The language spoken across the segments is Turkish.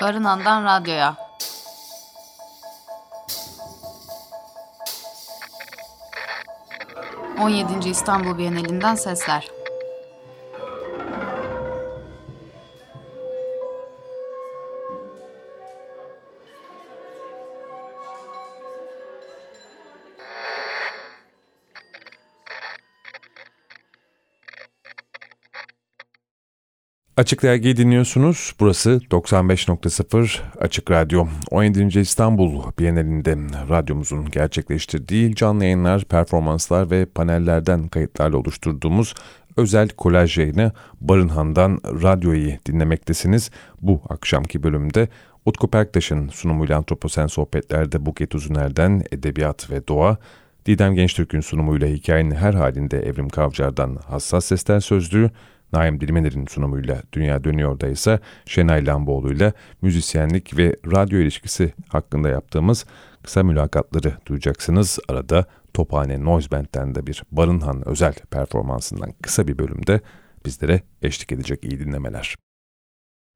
Barınan'dan Radyo'ya. On yedinci İstanbul Bienalinden sesler. Açık Dergi'yi dinliyorsunuz. Burası 95.0 Açık Radyo. 17. İstanbul Bienalinde radyomuzun gerçekleştirdiği canlı yayınlar, performanslar ve panellerden kayıtlarla oluşturduğumuz özel kolaj yayını Barınhan'dan radyoyu dinlemektesiniz. Bu akşamki bölümde Utku Perktaş'ın sunumuyla Antroposen Sohbetler'de Buket Uzuner'den Edebiyat ve Doğa, Didem Gençtürk'ün sunumuyla hikayenin her halinde Evrim Kavcar'dan Hassas Sesler Sözlüğü, Naim Dilmener'in sunumuyla Dünya Dönüyor'da ise Şenay Lamboğlu'yla müzisyenlik ve radyo ilişkisi hakkında yaptığımız kısa mülakatları duyacaksınız. Arada Tophane Noise Band'den de bir Barınhan özel performansından kısa bir bölümde bizlere eşlik edecek iyi dinlemeler.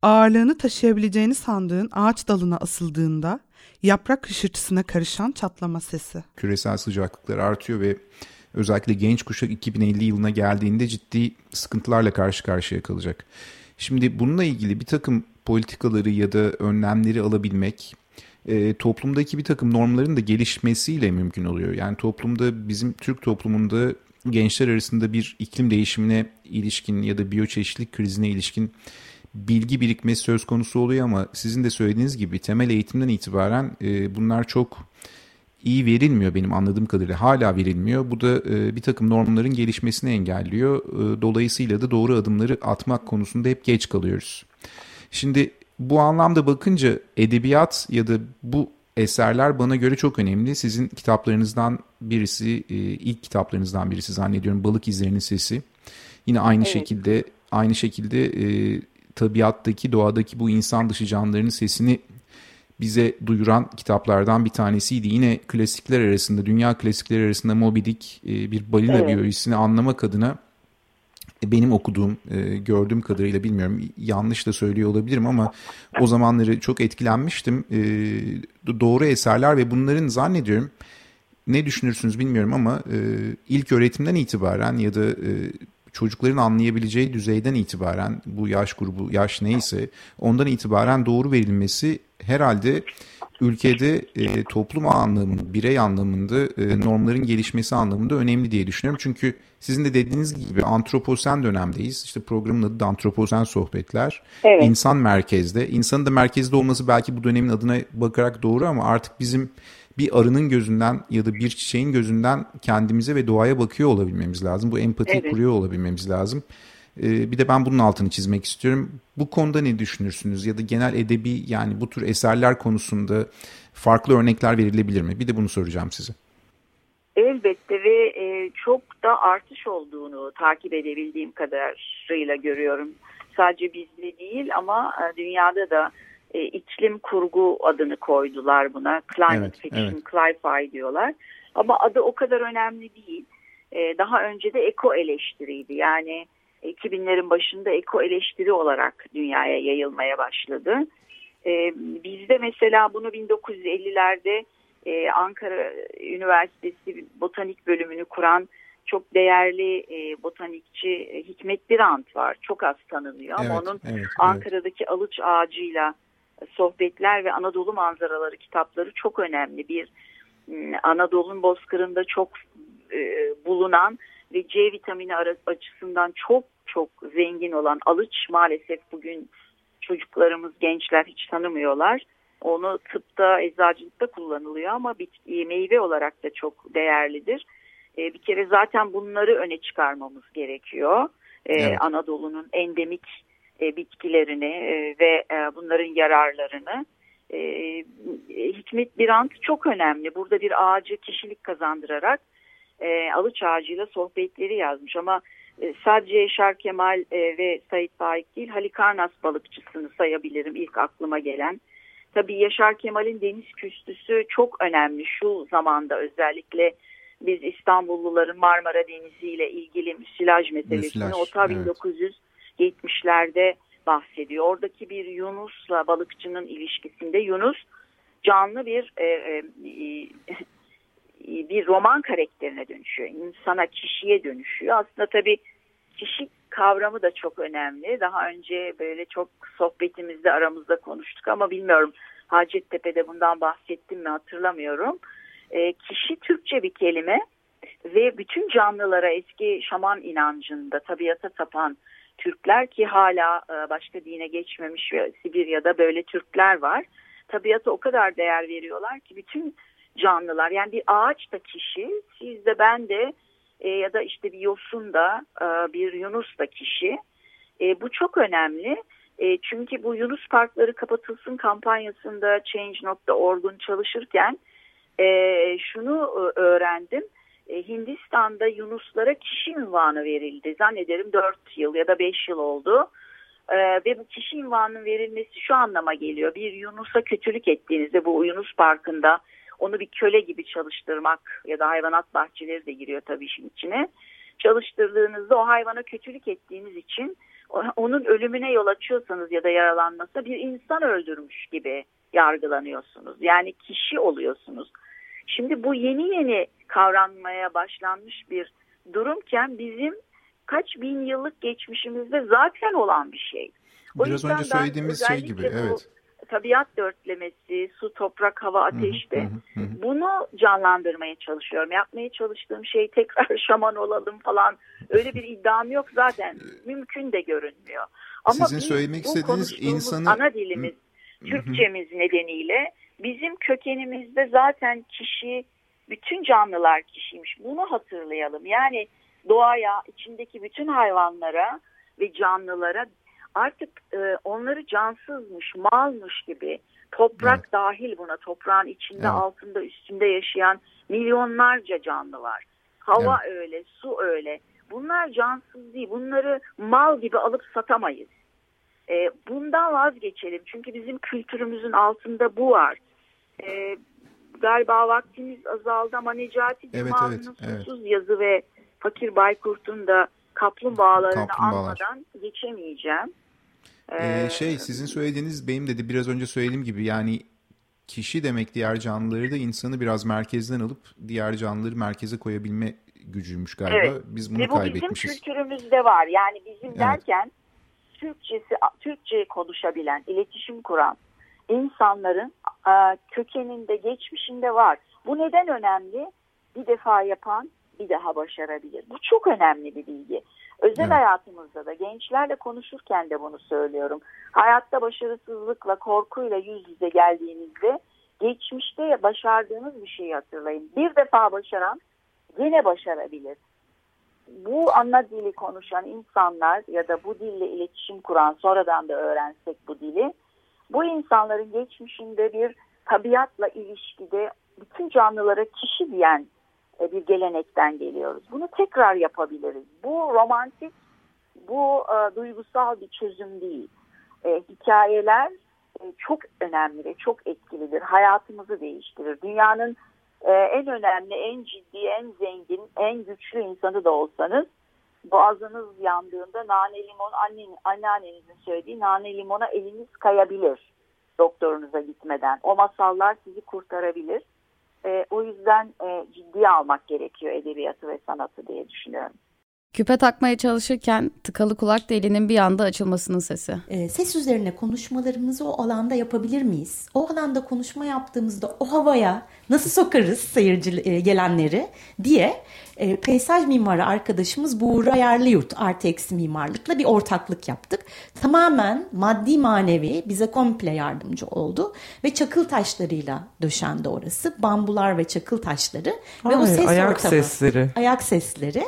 Ağırlığını taşıyabileceğini sandığın ağaç dalına asıldığında yaprak hışırtısına karışan çatlama sesi. Küresel sıcaklıklar artıyor ve özellikle genç kuşak 2050 yılına geldiğinde ciddi sıkıntılarla karşı karşıya kalacak. Şimdi bununla ilgili bir takım politikaları ya da önlemleri alabilmek e, toplumdaki bir takım normların da gelişmesiyle mümkün oluyor. Yani toplumda bizim Türk toplumunda gençler arasında bir iklim değişimine ilişkin ya da biyoçeşitlik krizine ilişkin bilgi birikmesi söz konusu oluyor ama sizin de söylediğiniz gibi temel eğitimden itibaren e, bunlar çok iyi verilmiyor benim anladığım kadarıyla. Hala verilmiyor. Bu da e, bir takım normların gelişmesini engelliyor. E, dolayısıyla da doğru adımları atmak konusunda hep geç kalıyoruz. Şimdi bu anlamda bakınca edebiyat ya da bu eserler bana göre çok önemli. Sizin kitaplarınızdan birisi, e, ilk kitaplarınızdan birisi zannediyorum Balık İzlerinin Sesi. Yine aynı evet. şekilde aynı şekilde e, tabiattaki, doğadaki bu insan dışı canlıların sesini bize duyuran kitaplardan bir tanesiydi. Yine klasikler arasında, dünya klasikleri arasında Moby Dick e, bir balina evet. biyolojisini anlamak adına e, benim okuduğum, e, gördüğüm kadarıyla bilmiyorum yanlış da söylüyor olabilirim ama o zamanları çok etkilenmiştim. Doğru eserler ve bunların zannediyorum ne düşünürsünüz bilmiyorum ama ilk öğretimden itibaren ya da çocukların anlayabileceği düzeyden itibaren bu yaş grubu yaş neyse ondan itibaren doğru verilmesi herhalde ülkede e, toplum anlamında, birey anlamında e, normların gelişmesi anlamında önemli diye düşünüyorum. Çünkü sizin de dediğiniz gibi antroposen dönemdeyiz. İşte programın adı da antroposen sohbetler. Evet. İnsan merkezde. İnsanın da merkezde olması belki bu dönemin adına bakarak doğru ama artık bizim bir arının gözünden ya da bir çiçeğin gözünden kendimize ve doğaya bakıyor olabilmemiz lazım. Bu empati evet. kuruyor olabilmemiz lazım. Ee, bir de ben bunun altını çizmek istiyorum. Bu konuda ne düşünürsünüz? Ya da genel edebi yani bu tür eserler konusunda farklı örnekler verilebilir mi? Bir de bunu soracağım size. Elbette ve e, çok da artış olduğunu takip edebildiğim kadarıyla görüyorum. Sadece bizde değil ama e, dünyada da e, iklim kurgu adını koydular buna. Climate evet, fiction, evet. cli-fi diyorlar. Ama adı o kadar önemli değil. E, daha önce de eko eleştiriydi. Yani 2000'lerin başında eko eleştiri olarak dünyaya yayılmaya başladı. E, bizde mesela bunu 1950'lerde e, Ankara Üniversitesi botanik bölümünü kuran çok değerli e, botanikçi Hikmet Birant var. Çok az tanınıyor ama evet, onun evet, Ankara'daki evet. alıç ağacıyla sohbetler ve Anadolu manzaraları kitapları çok önemli. Bir Anadolu'nun bozkırında çok e, bulunan ve C vitamini açısından çok çok zengin olan alıç maalesef bugün çocuklarımız, gençler hiç tanımıyorlar. Onu tıpta, eczacılıkta kullanılıyor ama bitki, meyve olarak da çok değerlidir. E, bir kere zaten bunları öne çıkarmamız gerekiyor. E, evet. Anadolu'nun endemik e, bitkilerini e, ve e, bunların yararlarını. E, Hikmet Birant çok önemli. Burada bir ağacı kişilik kazandırarak e, alıç ağacıyla sohbetleri yazmış ama e, sadece Yaşar Kemal e, ve Sait Faik değil Halikarnas balıkçısını sayabilirim ilk aklıma gelen. Tabii Yaşar Kemal'in deniz küstüsü çok önemli şu zamanda özellikle biz İstanbulluların Marmara Denizi ile ilgili müsilaj meselesini Müsilaj, o ta evet. 1970'lerde bahsediyor. Oradaki bir Yunus'la balıkçının ilişkisinde Yunus canlı bir e, e, bir roman karakterine dönüşüyor. İnsana, kişiye dönüşüyor. Aslında tabii kişi kavramı da çok önemli. Daha önce böyle çok sohbetimizde aramızda konuştuk ama bilmiyorum Hacettepe'de bundan bahsettim mi hatırlamıyorum. E, kişi Türkçe bir kelime ve bütün canlılara eski şaman inancında tabiata tapan Türkler ki hala e, başka dine geçmemiş Sibirya'da böyle Türkler var. Tabiata o kadar değer veriyorlar ki bütün canlılar yani bir ağaç da kişi, siz de ben de e, ya da işte bir yosun da e, bir Yunus da kişi. Bu çok önemli. Çünkü bu Yunus parkları kapatılsın kampanyasında Change.org'un çalışırken şunu öğrendim. E, Hindistan'da Yunuslara kişi ünvanı verildi. Zannederim 4 yıl ya da 5 yıl oldu. E, ve bu kişi ünvanının verilmesi şu anlama geliyor. Bir Yunus'a kötülük ettiğinizde bu Yunus Parkı'nda onu bir köle gibi çalıştırmak ya da hayvanat bahçeleri de giriyor tabii işin içine. Çalıştırdığınızda o hayvana kötülük ettiğiniz için onun ölümüne yol açıyorsanız ya da yaralanmasa bir insan öldürmüş gibi yargılanıyorsunuz. Yani kişi oluyorsunuz. Şimdi bu yeni yeni kavranmaya başlanmış bir durumken bizim kaç bin yıllık geçmişimizde zaten olan bir şey. O Biraz önce söylediğimiz şey gibi evet. Tabiat dörtlemesi, su, toprak, hava, ateşte bunu canlandırmaya çalışıyorum. Yapmaya çalıştığım şey tekrar şaman olalım falan öyle bir iddiam yok zaten mümkün de görünmüyor. Ama Sizin söylemek istediğiniz insanı ana dilimiz Türkçemiz nedeniyle bizim kökenimizde zaten kişi bütün canlılar kişiymiş. Bunu hatırlayalım. Yani doğaya, içindeki bütün hayvanlara ve canlılara artık e, onları cansızmış, malmış gibi toprak evet. dahil buna toprağın içinde, evet. altında, üstünde yaşayan milyonlarca canlı var. Hava evet. öyle, su öyle. Bunlar cansız değil. Bunları mal gibi alıp satamayız. E, bundan vazgeçelim. Çünkü bizim kültürümüzün altında bu var. E, galiba vaktimiz azaldı ama Necati evet, Cuma'nın evet, susuz evet. yazı ve Fakir Baykurt'un da kaplumbağalarını Kaplumbağalar. anmadan geçemeyeceğim. Ee, şey sizin söylediğiniz benim dedi biraz önce söylediğim gibi yani kişi demek diğer canlıları da insanı biraz merkezden alıp diğer canlıları merkeze koyabilme gücüymüş galiba. Evet. Biz bunu Ve bu kaybetmişiz. bizim kültürümüzde var. Yani bizim evet. derken Türkçesi Türkçe konuşabilen, iletişim kuran insanların kökeninde, geçmişinde var. Bu neden önemli? Bir defa yapan bir daha başarabilir. Bu çok önemli bir bilgi. Özel evet. hayatımızda da gençlerle konuşurken de bunu söylüyorum. Hayatta başarısızlıkla, korkuyla yüz yüze geldiğinizde geçmişte başardığınız bir şeyi hatırlayın. Bir defa başaran yine başarabilir. Bu ana dili konuşan insanlar ya da bu dille iletişim kuran sonradan da öğrensek bu dili bu insanların geçmişinde bir tabiatla ilişkide bütün canlılara kişi diyen e, bir gelenekten geliyoruz. Bunu tekrar yapabiliriz. Bu romantik, bu e, duygusal bir çözüm değil. E, hikayeler e, çok önemli çok etkilidir. Hayatımızı değiştirir. Dünyanın e, en önemli, en ciddi, en zengin, en güçlü insanı da olsanız boğazınız yandığında nane limon annen, anneannenizin söylediği nane limona eliniz kayabilir doktorunuza gitmeden. O masallar sizi kurtarabilir. E, o yüzden e, ciddiye almak gerekiyor edebiyatı ve sanatı diye düşünüyorum. Küpe takmaya çalışırken tıkalı kulak deliğinin bir anda açılmasının sesi. E, ses üzerine konuşmalarımızı o alanda yapabilir miyiz? O alanda konuşma yaptığımızda o havaya nasıl sokarız seyirci e, gelenleri diye e, peyzaj mimarı arkadaşımız Buğra Yerliyurt artı eksi mimarlıkla bir ortaklık yaptık. Tamamen maddi manevi bize komple yardımcı oldu ve çakıl taşlarıyla döşendi orası. Bambular ve çakıl taşları Ay, ve o ses ayak ortamı, sesleri. Ayak sesleri.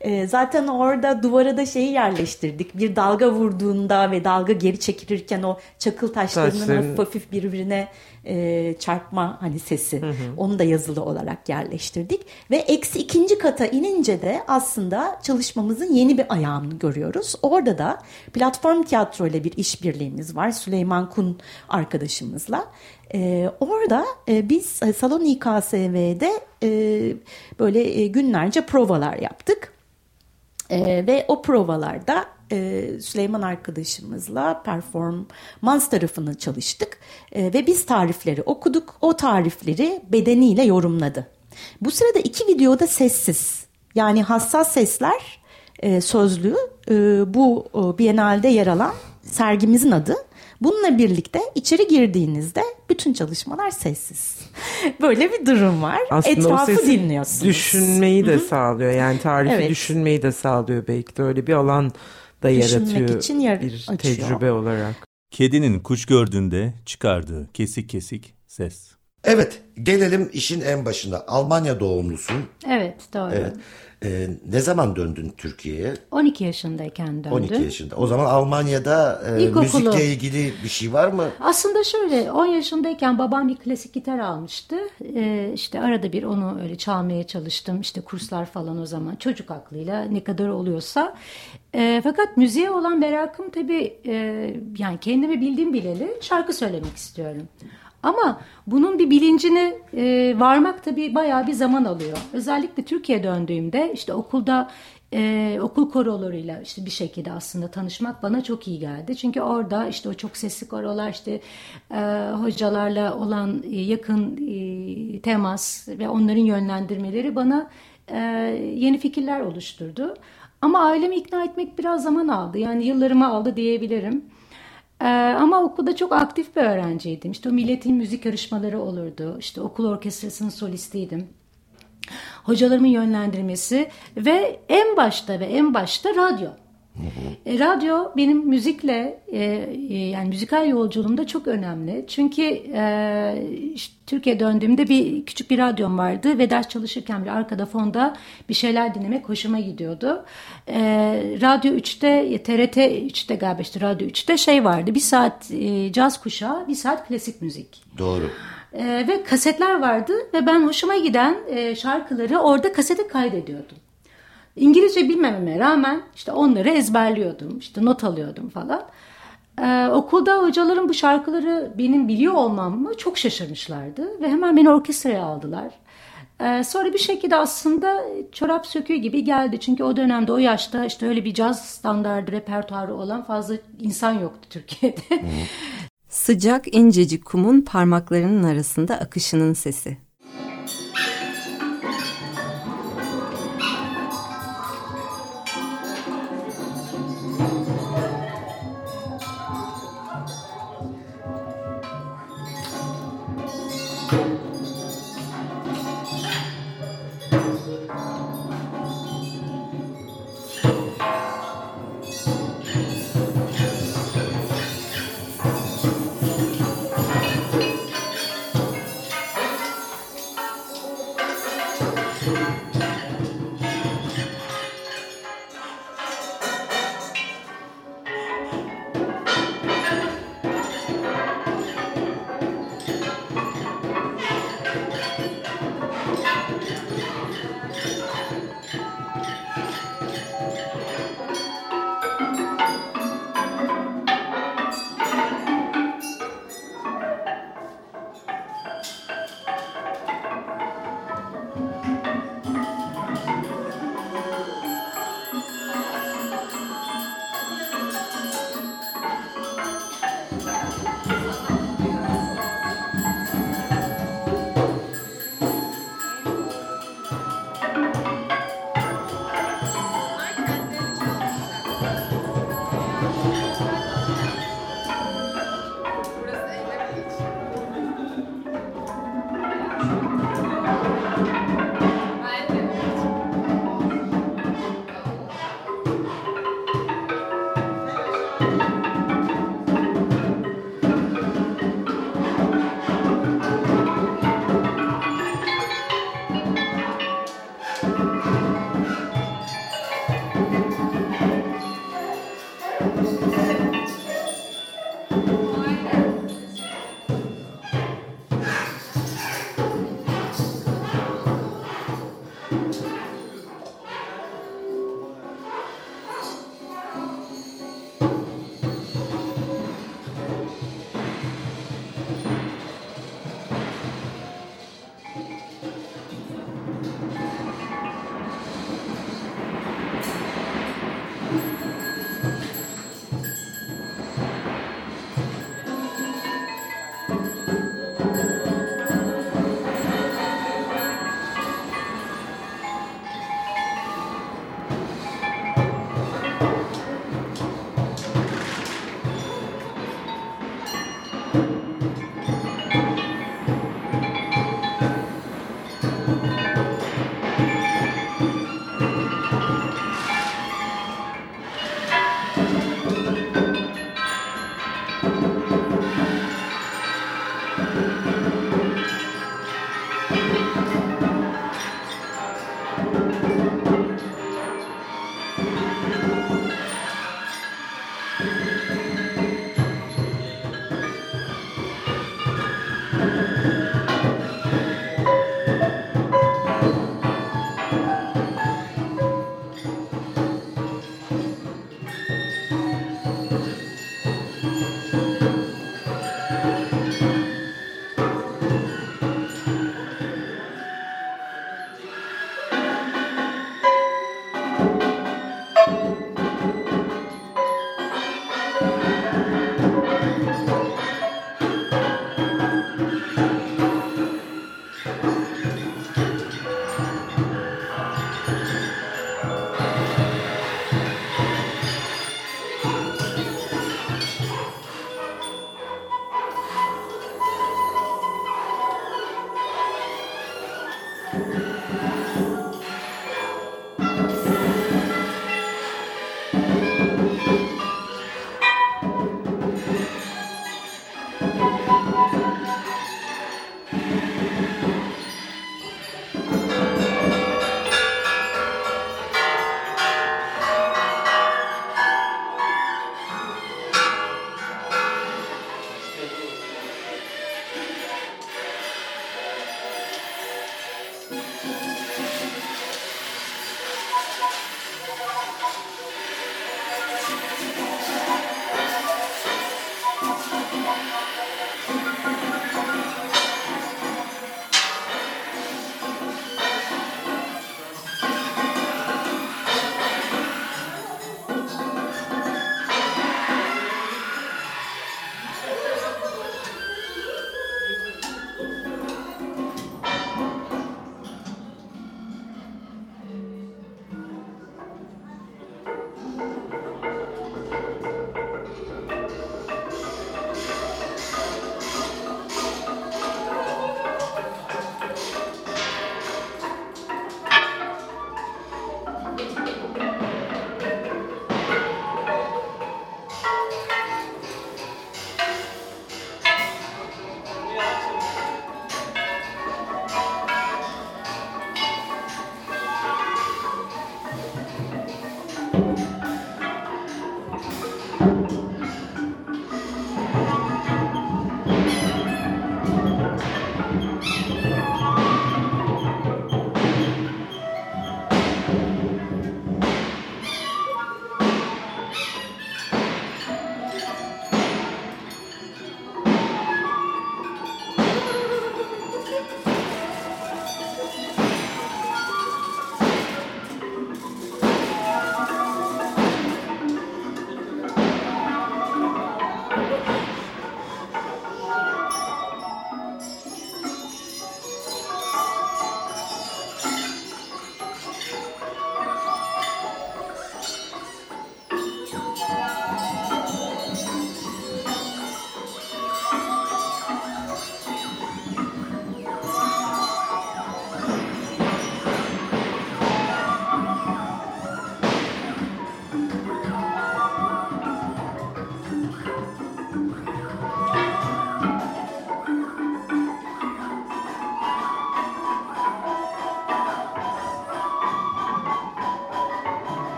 E, zaten orada duvara da şeyi yerleştirdik. Bir dalga vurduğunda ve dalga geri çekilirken o çakıl taşlarının Taşların... hafif hafif birbirine e, çarpma hani sesi. Hı hı. Onu da yazılı olarak yerleştirdik ve eksi ikinci kat kata inince de aslında çalışmamızın yeni bir ayağını görüyoruz. Orada da platform tiyatro ile bir işbirliğimiz var Süleyman Kun arkadaşımızla. Ee, orada e, biz e, Salon İKSV'de e, böyle e, günlerce provalar yaptık. E, ve o provalarda e, Süleyman arkadaşımızla performans tarafını çalıştık. E, ve biz tarifleri okuduk. O tarifleri bedeniyle yorumladı. Bu sırada iki videoda sessiz. Yani hassas sesler e, sözlüğü e, bu e, Biennale'de yer alan sergimizin adı. Bununla birlikte içeri girdiğinizde bütün çalışmalar sessiz. Böyle bir durum var. Aslında Etrafı o sesi dinliyorsunuz. Düşünmeyi de sağlıyor. Yani tarifi Evet. düşünmeyi de sağlıyor belki de öyle bir alan da yaratıyor için yer bir açıyor. tecrübe olarak. Kedinin kuş gördüğünde çıkardığı kesik kesik ses. Evet, gelelim işin en başına. Almanya doğumlusun. Evet doğru. Evet. Ee, ne zaman döndün Türkiye'ye? 12 yaşındayken döndüm. 12 yaşında. O zaman Almanya'da e, İlkokulu. müzikle ilgili bir şey var mı? Aslında şöyle 10 yaşındayken babam bir klasik gitar almıştı. Ee, işte arada bir onu öyle çalmaya çalıştım. İşte kurslar falan o zaman çocuk aklıyla ne kadar oluyorsa. Ee, fakat müziğe olan merakım tabii e, yani kendimi bildiğim bileli şarkı söylemek istiyorum. Ama bunun bir bilincine e, varmak tabii bayağı bir zaman alıyor. Özellikle Türkiye'ye döndüğümde işte okulda e, okul korolarıyla işte bir şekilde aslında tanışmak bana çok iyi geldi. Çünkü orada işte o çok sesli korolar işte e, hocalarla olan e, yakın e, temas ve onların yönlendirmeleri bana e, yeni fikirler oluşturdu. Ama ailemi ikna etmek biraz zaman aldı. Yani yıllarımı aldı diyebilirim. Ee, ama okulda çok aktif bir öğrenciydim. İşte o milletin müzik yarışmaları olurdu. İşte okul orkestrasının solistiydim. Hocalarımın yönlendirmesi ve en başta ve en başta radyo. E, radyo benim müzikle e, e, yani müzikal yolculuğumda çok önemli. Çünkü e, işte Türkiye döndüğümde bir küçük bir radyom vardı ve ders çalışırken bir arkada fonda bir şeyler dinlemek hoşuma gidiyordu. E, Radyo 3'te TRT 3'te galiba işte Radyo 3'te şey vardı bir saat e, caz kuşağı bir saat klasik müzik. Doğru. E, ve kasetler vardı ve ben hoşuma giden e, şarkıları orada kasete kaydediyordum. İngilizce bilmememe rağmen işte onları ezberliyordum, işte not alıyordum falan. Ee, okulda hocalarım bu şarkıları benim biliyor olmamı çok şaşırmışlardı ve hemen beni orkestraya aldılar. Ee, sonra bir şekilde aslında çorap söküğü gibi geldi. Çünkü o dönemde o yaşta işte öyle bir caz standardı repertuarı olan fazla insan yoktu Türkiye'de. Sıcak incecik kumun parmaklarının arasında akışının sesi.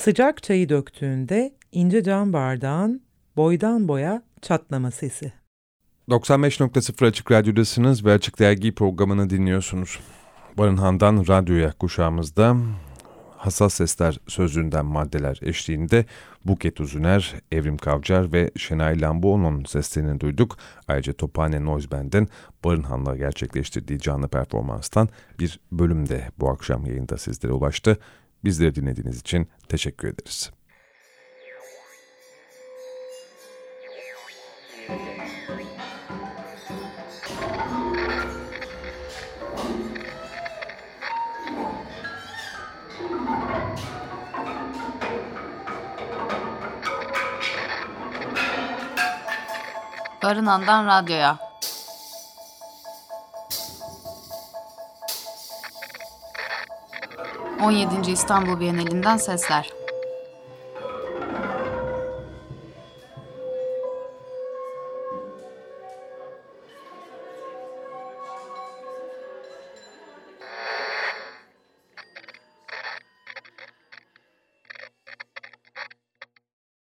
Sıcak çayı döktüğünde ince cam bardağın boydan boya çatlama sesi. 95.0 Açık Radyo'dasınız ve Açık Dergi programını dinliyorsunuz. Barınhan'dan radyoya kuşağımızda Hassas Sesler sözlüğünden maddeler eşliğinde Buket Uzuner, Evrim Kavcar ve Şenay Lamboğlu'nun seslerini duyduk. Ayrıca Tophane Noise Band'in Barınhan'la gerçekleştirdiği canlı performanstan bir bölüm de bu akşam yayında sizlere ulaştı. Bizleri dinlediğiniz için teşekkür ederiz. Barınan'dan radyoya. ...17. İstanbul Bienalinden sesler.